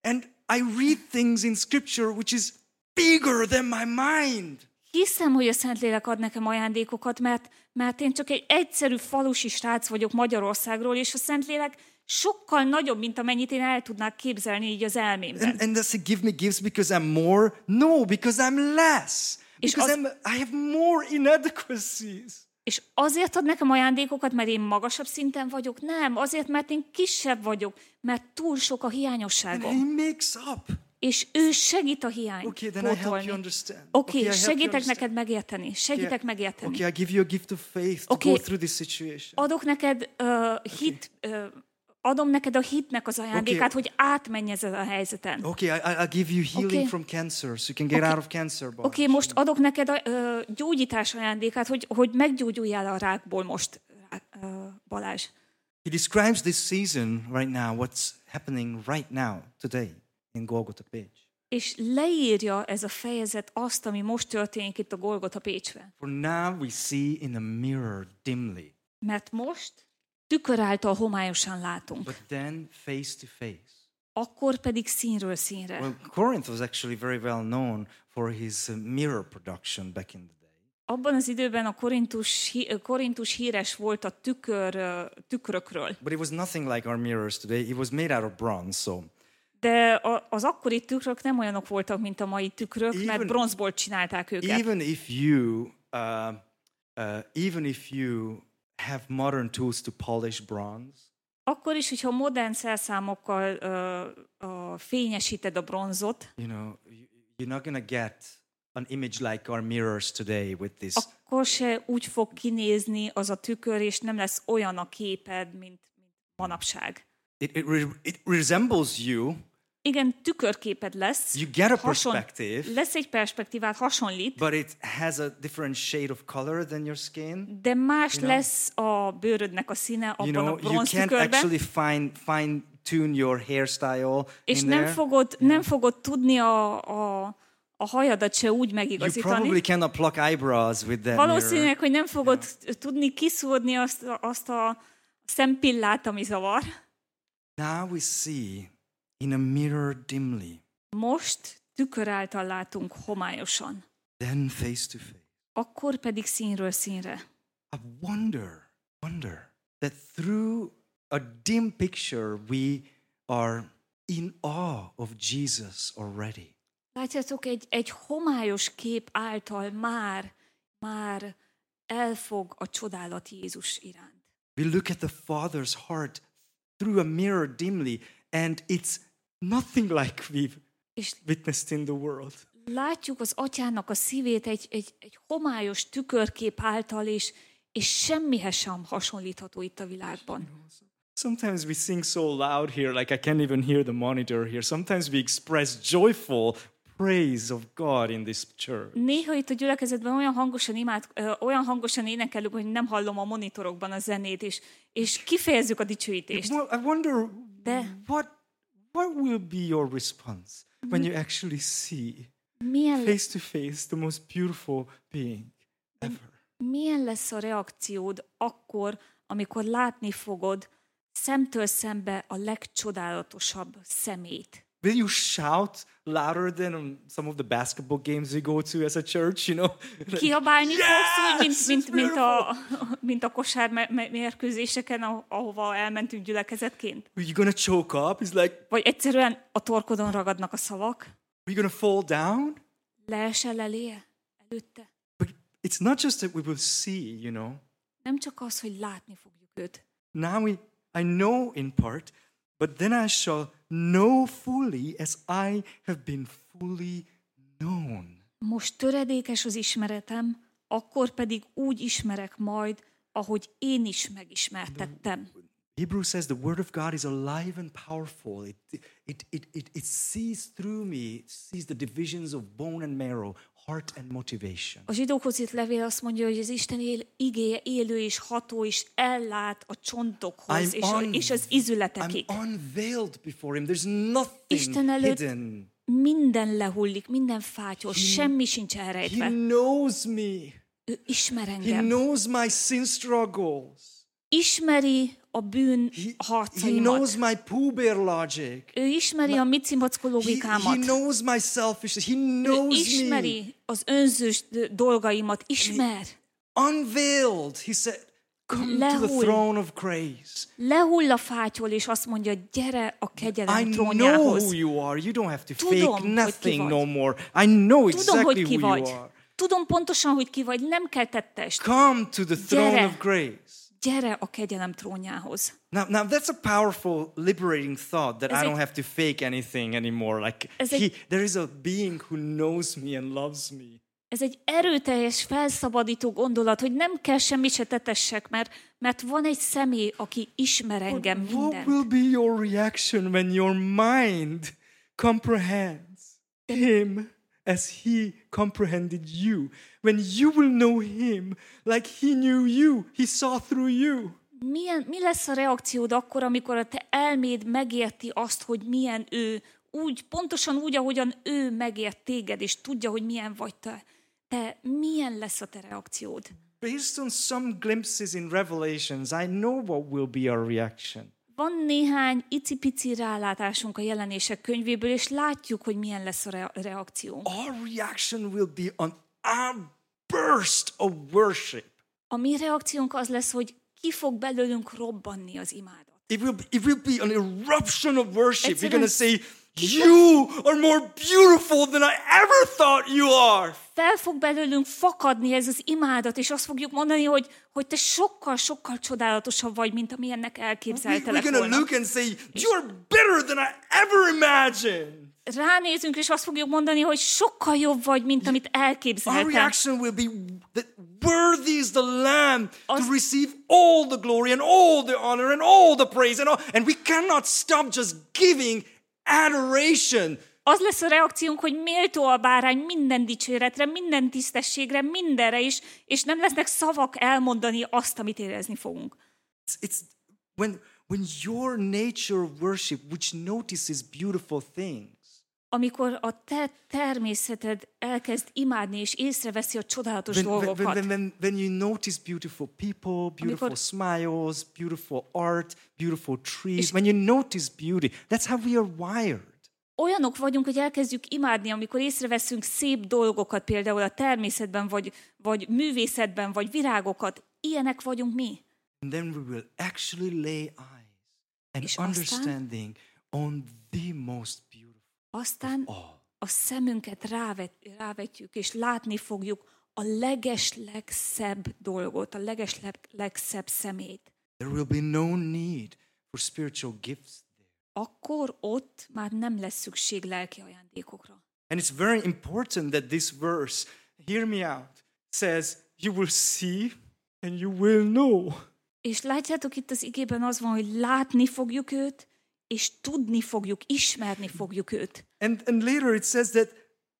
and I read things in Scripture which is bigger than my mind. Hiszem, hogy a Szentlélek ad nekem ajándékokat, mert, mert én csak egy egyszerű falusi srác vagyok Magyarországról, és a Szentlélek sokkal nagyobb, mint amennyit én el tudnák képzelni így az elmémben. And, and does He give me gifts because I'm more? No, because I'm less. És Because az- I'm, I have more inadequacies. És azért ad nekem ajándékokat, mert én magasabb szinten vagyok? Nem, azért, mert én kisebb vagyok, mert túl sok a And hiányosságom. He makes up. És ő segít a hiányt Okay, then I help you pótolni. understand. Oké, Okay, I help you segítek neked megérteni, segítek megérteni. Okay, I give you a gift of faith to Okay. go through this situation. Adok neked uh, hit, uh, adom neked a hitnek az ajándékát, Okay. hogy átmenj ezen a helyzeten. Oké, Okay, I, I'll give you healing Okay. from cancer so you can get out of cancer. bondage. okay, most adok neked a uh, gyógyítás ajándékát, hogy, hogy meggyógyuljál a rákból most, uh, Balázs. He describes this season right now, what's happening right now, today, in Golgotha Page. És leírja ez a fejezet azt, ami most történik itt a Golgotha Pécsben. For now we see in a mirror dimly, Mert most tükör által homályosan látunk, but then face to face. akkor pedig színről színre. Well, Corinth was actually very well known for his uh, mirror production back in the day. Abban az időben a Korintus, Korintus híres volt a tükör, ö, tükrökről. But it was nothing like our mirrors today. It was made out of bronze, so De a- az akkori tükrök nem olyanok voltak, mint a mai tükrök, mert Even- bronzból csinálták őket. even if you uh, uh, even if you have modern tools to polish bronze, Akkor is, hogyha modern szerszámokkal ö, ö, fényesíted a bronzot, you know, you- you're not gonna get an image like our mirrors today with this. akkor se úgy fog kinézni az a tükör, és nem lesz olyan a képed, mint, mint manapság. It, it, it resembles you. Igen, tükörképed lesz, You get a hason- perspective, lesz egy perspektívát, hasonlít, but it has a different shade of color than your skin. de más You know? lesz a bőrödnek a színe You abban know, a you bronz can't tükörben, actually fine fine tune your hairstyle és in nem there. fogod, nem fogod tudni a, a, a hajadat se úgy You megigazítani. probably cannot pluck eyebrows with that mirror. Valószínűleg, hogy nem fogod tudni kiszúrni azt, azt a szempillát, ami zavar. Now we see in a mirror dimly, Most tükör által látunk homályosan, then face to face. akkor pedig színről színre. I wonder, wonder that through a dim picture we are in awe of Jesus already. Látjátok, egy, egy homályos kép által már, már elfog a csodálat Jézus iránt. We look at the Father's heart through a mirror dimly, and it's nothing like we've És witnessed in the world. látjuk az atyának a szívét egy, egy, egy homályos tükörkép által, és, és semmihez sem hasonlítható itt a világban. Sometimes we sing so loud here, like I can't even hear the monitor here. Sometimes we express joyful praise of God in this church. Néha itt a gyülekezetben olyan hangosan imád, ö, olyan hangosan énekelünk, hogy nem hallom a monitorokban a zenét, és, és kifejezzük a dicsőítést. Well, I wonder De- what what will be your response when you actually see face to face the most beautiful being ever. milyen lesz a reakciód akkor, amikor látni fogod szemtől szembe a legcsodálatosabb szemét? Will you shout louder than some of the basketball games we go to as a church? You know, Like, Kiabálni Yes, fogsz, mint, mint, mint, a, mint a kosár mérkőzéseken, aho- ahova elmentünk gyülekezetként? are you gonna choke up? It's like, Vagy egyszerűen a torkodon ragadnak a szavak? are you gonna fall down? Leesel eléje? Előtte? But it's not just that we will see. You know, Nem csak az, hogy látni fogjuk őt. now we I know in part, but then I shall know fully as I have been fully known. Most töredékes az ismeretem, akkor pedig úgy ismerek majd, ahogy én is megismertettem. Hebrews says the word of God is alive and powerful. It, it, it, it, it sees through me, sees the divisions of bone and marrow, heart and motivation. A zsidókhoz írt levél azt mondja, hogy az Isten él, igéje élő és ható, és ellát a csontokhoz, és, a, és az izületekig. I'm unveiled before him. There's nothing Isten előtt hidden. Minden lehullik, minden fátyol, semmi sincs He elrejtve. knows me. Ő ismer He engem. knows my sin struggles. Ismeri a bűn He, he harcaimat. knows my Pooh Bear logic. Ő ismeri a micimacko He, he logikámat. knows my selfishness. He Ő knows me. ismeri az önzős dolgaimat. Ismer. Unveiled. He said, Come to the Lehull. throne of grace. Lehull a fátyol, és azt mondja, gyere a I kegyelem know trónjához. who you are. You don't have to Tudom, fake nothing no more. I know Tudom, exactly hogy ki who you vagy. are. Tudom pontosan, hogy ki vagy. Nem kell tettest. Come to the throne Gyere. of grace. Gyere a kegyelem trónjához. Now, now that's a powerful, liberating thought that Ez I egy- don't have to fake anything anymore. Like he, egy- there is a being who knows me and loves me. Ez egy erőteljes, felszabadító gondolat, hogy nem kell semmit se tetessek, mert, mert van egy személy, aki ismer engem What mindent. will be your reaction when your mind comprehends him as he comprehended you? When you will know him like he knew you, he saw through you. Milyen, mi lesz a reakciód akkor, amikor a te elméd megérti azt, hogy milyen ő, úgy, pontosan úgy, ahogyan ő megért téged, és tudja, hogy milyen vagy te. Te, milyen lesz a te reakciód? Based on some glimpses in Revelations, I know what will be our reaction. Van néhány icipici rálátásunk a jelenések könyvéből, és látjuk, hogy milyen lesz a re- reakció. Our reaction will be an outburst of worship. A mi reakciónk az lesz, hogy ki fog belőlünk robbanni az imádat. It will, it will be an eruption of worship. We're Egyszerűen- going to say, You are more beautiful than I ever thought you are. Fel fog belőlünk fakadni ez az imádat, és azt fogjuk mondani, hogy, hogy te sokkal-sokkal csodálatosabb vagy, mint amilyennek elképzeltelek we're going to volna. look and say, You're better than I ever imagined. Ránézünk, és azt fogjuk mondani, hogy sokkal jobb vagy, mint amit Our elképzeltem. reaction will be that worthy is the Lamb to receive all the glory and all the honor and all the praise. And, all, and we cannot stop just giving adoration. Az lesz a reakciónk, hogy méltó a bárány minden dicséretre, minden tisztességre, mindenre is, és nem lesznek szavak elmondani azt, amit érezni fogunk. It's, it's when, when your nature worship, which notices beautiful things, Amikor a te természeted elkezd imádni, és észreveszi a csodálatos when, dolgokat, when, when, when you notice beautiful people, beautiful Amikor- smiles, beautiful art, beautiful trees, when you notice beauty, that's how we are wired. olyanok vagyunk, hogy elkezdjük imádni, amikor észreveszünk szép dolgokat, például a természetben, vagy, vagy művészetben, vagy virágokat. Ilyenek vagyunk mi. And then we will actually lay eyes and És aztán- understanding on the most. Aztán a szemünket rávet, rávetjük, és látni fogjuk a leges legszebb dolgot, a leges leg- legszebb szemét. There will be no need for spiritual gifts there. Akkor ott már nem lesz szükség lelki ajándékokra. And it's very important that this verse, hear me out, says, You will see and you will know. És látjátok, itt az igében az van, hogy látni fogjuk őt, és tudni fogjuk, ismerni fogjuk őt. And, and later it says that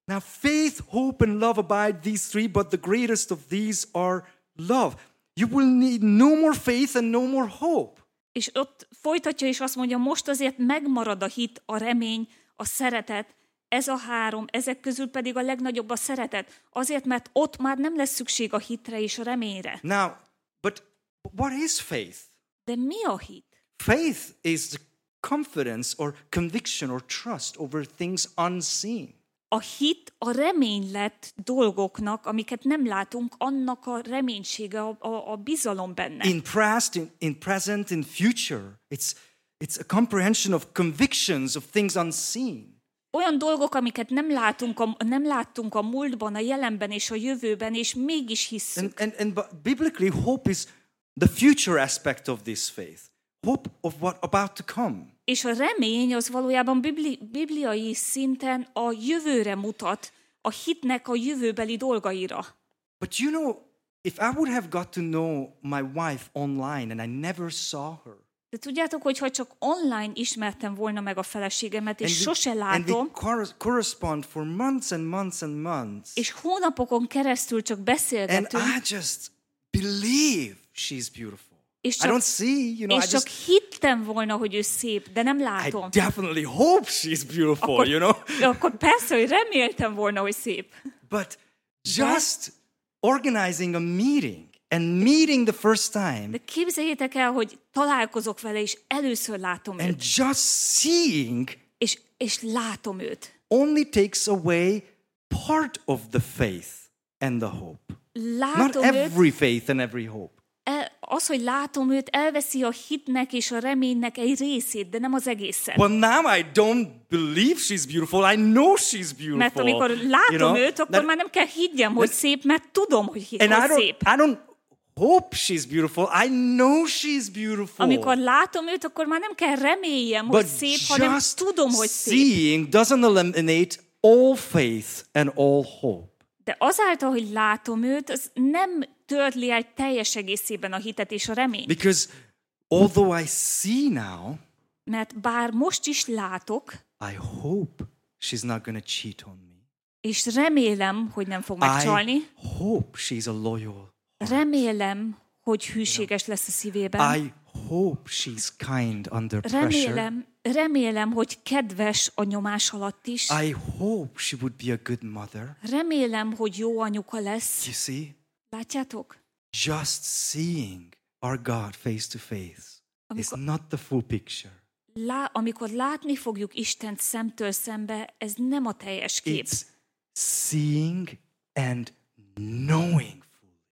now faith, hope, and love abide these three, but the greatest of these are love. You will need no more faith and no more hope. És ott folytatja, és azt mondja, most azért megmarad a hit, a remény, a szeretet, ez a három, ezek közül pedig a legnagyobb a szeretet. Azért, mert ott már nem lesz szükség a hitre és a reményre. Now, but what is faith? De mi a hit? Faith is the confidence or conviction or trust over things unseen. A hit a remény lett dolgoknak, amiket nem látunk, annak a reménysége, a, a, a bizalom benne. In past, in, in present, in future, it's, it's a comprehension of convictions of things unseen. Olyan dolgok, amiket nem, látunk a, nem láttunk a múltban, a jelenben és a jövőben, és mégis hisszük. And, and, and biblically, hope is the future aspect of this faith. Hope of what about to come. És a remény az valójában bibli, bibliai szinten a jövőre mutat, a hitnek a jövőbeli dolgaira. But you know, if I would have got to know my wife online and I never saw her, De tudjátok, hogy ha csak online ismertem volna meg a feleségemet, és sose and we látom, cor- correspond for months and months and months, és hónapokon keresztül csak and beszélgetünk, I just believe she's beautiful. És I csak, don't see, you know, I és csak just hittem volna, hogy ő szép, de nem I látom. definitely hope she's beautiful, Akkor, you know. akkor persze, hogy reméltem volna, hogy szép. But just organizing a meeting and meeting the first time De képzeljétek el, hogy találkozok vele, és először látom and őt, just seeing és, és látom őt. only takes away part of the faith and the hope. Not Látom őt, every faith and every hope. Az, hogy látom őt, elveszi a hitnek és a reménynek egy részét, de nem az egészet. Well, now I don't believe she's beautiful. I know she's beautiful. Mert amikor látom you know? őt, akkor That- már nem kell higgyem, hogy szép, mert tudom, hogy, hi- and I hogy don't, szép. I don't hope she's beautiful. I know she's beautiful. Amikor látom őt, akkor már nem kell reméljem, hogy But szép, hanem just tudom, hogy szép. seeing doesn't eliminate all faith and all hope. De azáltal, hogy látom őt, az nem törli el teljes egészében a hitet és a reményt. Because although I see now, Mert bár most is látok, I hope she's not to cheat on me. és remélem, hogy nem fog megcsalni, I hope she's a loyal. remélem, hogy hűséges lesz a szívében, I hope she's kind under pressure. remélem, remélem, hogy kedves a nyomás alatt is, I hope she would be a good mother. remélem, hogy jó anyuka lesz. You see, Látjátok? just seeing our God face to face is Amikor- not the full picture. Lá, amikor látni fogjuk Istent szemtől szembe, ez nem a teljes kép, It's seeing and knowing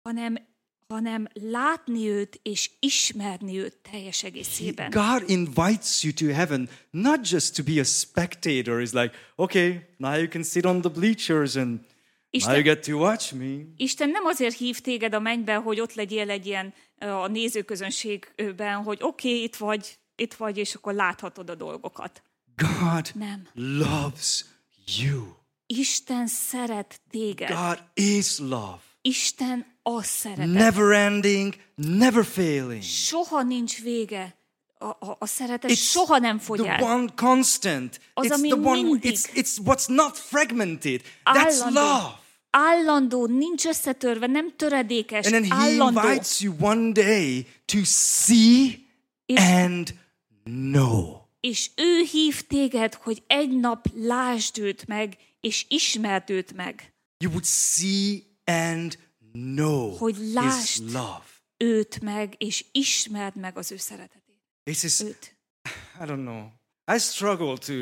hanem, hanem látni őt és ismerni őt teljes egészében. God invites you to heaven not just to be a spectator. It's like, okay, now you can sit on the bleachers and now you Isten, get to watch me. Isten nem azért hív téged a mennybe, hogy ott legyél egy ilyen a nézőközönségben, hogy oké, okay, itt vagy, itt vagy, és akkor láthatod a dolgokat. God Nem. loves you. Isten szeret téged. God is love. Isten a szeretet. Never ending, never failing. Soha nincs vége. A, a, a szeretet It's soha nem fogy the el. one constant. Az, It's ami the one. mindig. It's it's what's not fragmented. That's Állandó. love. Állandó, nincs összetörve, nem töredékes, And then He állandó. invites you one day to see És, and know. és ő hív téged, hogy egy nap lásd őt meg, és ismerd őt meg. You would see and know Hogy His lásd. love. Őt meg, és ismerd meg az ő szeretetét. This is Őt. I don't know. I struggle to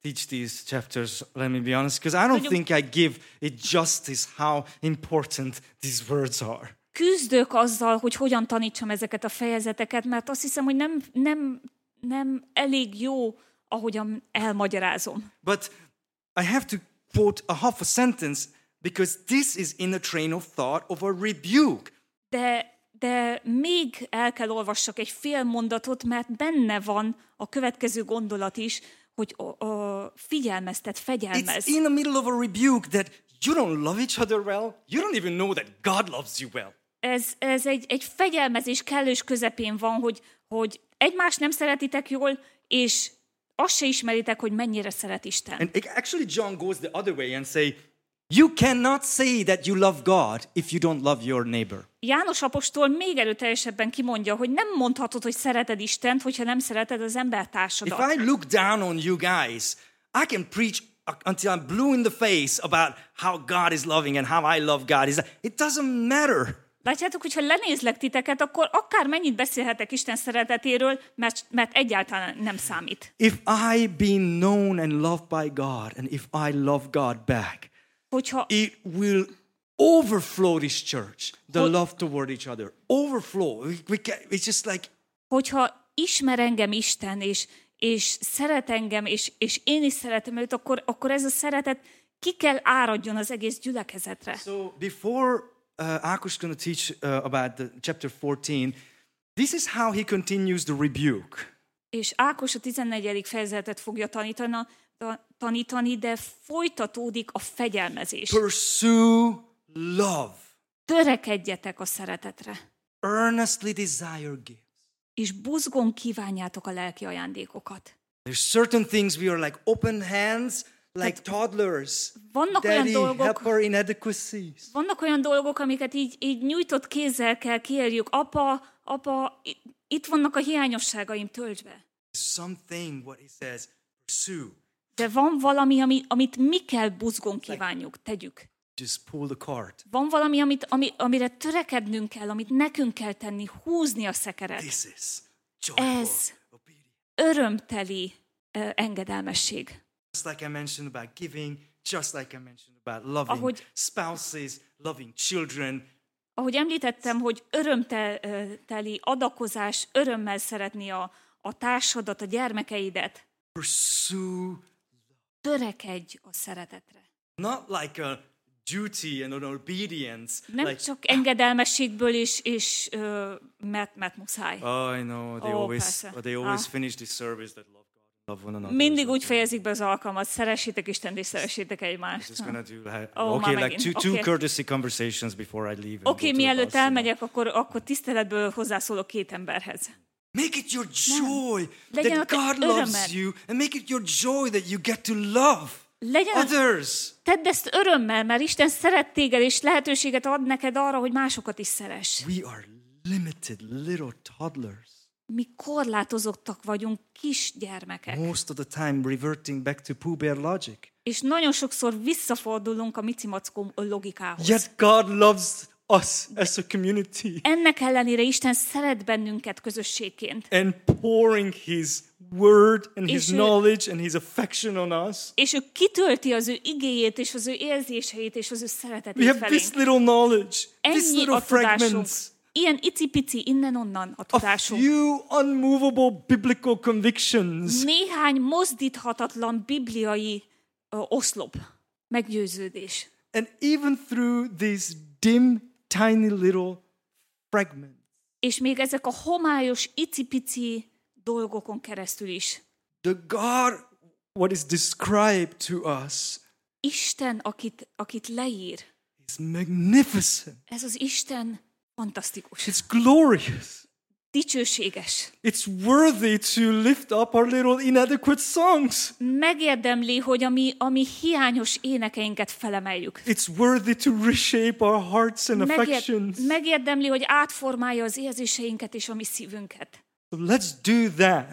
teach these chapters, let me be honest, because I don't Mondjuk- think I give it justice how important these words are. Küzdök azzal, hogy hogyan tanítsam ezeket a fejezeteket, mert azt hiszem, hogy nem, nem, nem elég jó, ahogyan elmagyarázom. But I have to quote a half a sentence because this is in a train of thought of a rebuke. De, de még el kell olvassak egy fél mondatot, mert benne van a következő gondolat is, hogy, o, o, figyelmeztet, It's fegyelmez. in the middle of a rebuke that you don't love each other well. You don't even know that God loves you well. Ez, ez egy, egy fegyelmezés kellős közepén van, hogy, hogy egymást nem szeretitek jól, és azt se ismeritek, hogy mennyire szeret Isten. And actually, John goes the other way and say, You cannot say that you love God if you don't love your neighbor. János apostol még erőteljesebben kimondja, hogy nem mondhatod, hogy szereted Istent, hogyha nem szereted az If. I look down on you guys, I can preach until I'm blue in the face about how God is loving and how I love God. It doesn't matter. Látjátok, hogyha lenézlek titeket, akkor akár mennyit beszélhetek Isten szeretetéről, mert, mert egyáltalán nem számít. If I be known and loved by God, and if I love God back, Hogyha, it will overflow this church, the Hol- love toward each other. Overflow. We, we can, it's just like, hogyha ismer engem Isten, és, és szeret engem, és, és én is szeretem őt, akkor, akkor ez a szeretet ki kell áradjon az egész gyülekezetre. so before uh, Akush going to teach uh, about the chapter 14, this is how he continues the rebuke. És Ákos a 14. fejezetet fogja tanítani, ta- tanítani, de folytatódik a fegyelmezés. Pursue love. Törekedjetek a szeretetre, Earnestly desire gifts. és buzgón kívánjátok a lelki ajándékokat. There's certain things we are like open hands, like toddlers. vannak olyan Daddy, dolgok- help our inadequacies. Vannak olyan dolgok, amiket így, így nyújtott kézzel kell kérjük. Apa, apa, itt vannak a hiányosságaim, töltsd be. Something, what he says, pursue. De van valami, ami, amit mi kell buzgón kívánjuk, tegyük. Just pull the cart. Van valami, amit, ami, amire törekednünk kell, amit nekünk kell tenni, húzni a szekeret. This is joyful Ez örömteli ö, engedelmesség. Just like I mentioned about giving, just like I mentioned about loving Ahogy- spouses, loving children. Ahogy említettem, hogy örömteli adakozás, örömmel szeretni a, a társadat, a gyermekeidet, Pursue, törekedj a szeretetre. not like a duty and an obedience. Nem like, csak engedelmességből és, és ö, mert, mert muszáj. oh, I know, they Ó, always, persze. they always Ah. finish this service that love God love one another. Mindig úgy fejezik be az alkalmat, szeressétek Istent és szeressétek egymást. Just gonna do like, Oh, okay, like two, megint. two Okay. courtesy conversations before I leave. Oké, okay, mielőtt elmegyek, akkor, akkor tiszteletből hozzászólok két emberhez. Make it your joy Legyen that God loves you, and make it your joy that you get to love Legyen others. tedd ezt örömmel, mert Isten szeret téged, és lehetőséget ad neked arra, hogy másokat is szeress. We are limited little toddlers. Mi korlátozottak vagyunk, kisgyermekek. Most of the time, reverting back to Pooh Bear logic. És nagyon sokszor visszafordulunk a micimackó logikához. Yet God loves us as a community Ennek ellenére Isten szeret bennünket közösségként. and pouring His word and His ő- knowledge and His affection on us. És ő kitölti az ő igéjét, és az ő érzéseit, és az ő We szeretetét have this felénk. little knowledge, Ennyi little a tudásunk. fragments, Ilyen icipici innen-onnan a a tudásunk. few unmovable biblical convictions. Néhány mozdíthatatlan bibliai ö, oszlop, meggyőződés. And even through these dim, tiny little fragments, És még ezek a homályos, icipici dolgokon keresztül is. the God, what is described to us, Isten, akit, akit leír, is magnificent. ez az Isten fantasztikus, It's glorious. Dicsőséges. It's worthy to lift up our little inadequate songs. Megérdemli, hogy a mi, a mi hiányos énekeinket felemeljük. It's worthy to reshape our hearts and Megér, affections. megérdemli, hogy átformálja az érzéseinket és a mi szívünket. So let's do that.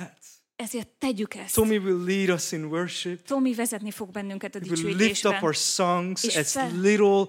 Ezért tegyük ezt. Tommy will lead us in worship. Tomi vezetni fog bennünket a He will lift up dicsőítésben. our songs as fel- little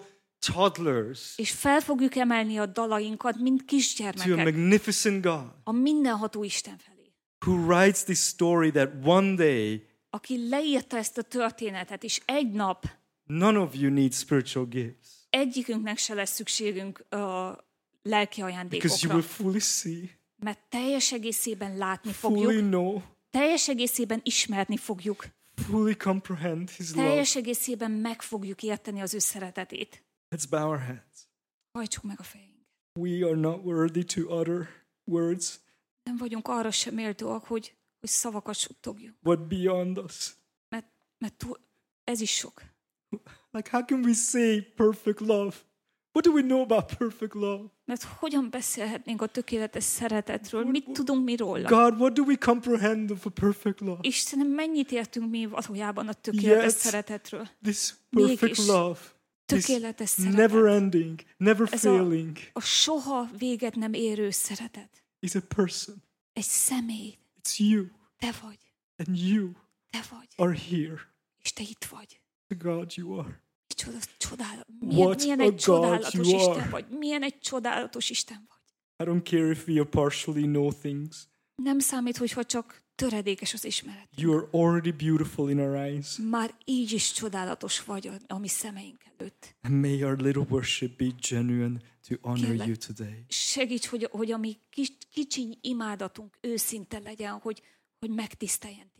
toddlers És fel fogjuk emelni a dalainkat, mint to a kisgyermekek, magnificent God a mindenható Isten felé. who writes this story that one day Aki leírta ezt a történetet, és egy nap none of you need spiritual gifts egyikünknek se lesz szükségünk a lelki because you ajándékokra, will fully see, mert teljes egészében látni fully fogjuk, know, teljes egészében ismerni fogjuk, fully comprehend His love. teljes egészében meg fogjuk érteni az ő szeretetét. Let's bow our heads. Hajtsuk meg a fejünk. We are not worthy to utter words Nem vagyunk arra sem méltóak, hogy, hogy szavakat suttogjuk. what beyond us. Mert, Mert túl, ez is sok. Like, how can we say perfect love? What do we know about perfect love? Mert hogyan beszélhetnénk a tökéletes szeretetről? Mit tudunk mi róla? God, what do we comprehend of a perfect love? Istenem, mennyit értünk mi valójában a tökéletes Yet- szeretetről? This perfect Mégis love Tökéletes szeretet. never ending, never Ez a- failing. A soha véget nem érő szeretet. Is a person. Egy személy. It's you, Te vagy. and you Te vagy. are here. És te itt vagy. God you are. Micsoda csodál... Milyen, What milyen a egy csodálatos you Isten are. vagy. Milyen egy csodálatos Isten vagy. I don't care if we partially know things. Nem számít, hogyha csak töredékes az ismeret. You are already beautiful in our eyes. Már így is csodálatos vagy a, mi szemeink előtt. And may our little worship be genuine to honor Kérlek. you today. Segíts, hogy, hogy a mi kis, kicsiny imádatunk őszinte legyen, hogy, hogy megtiszteljen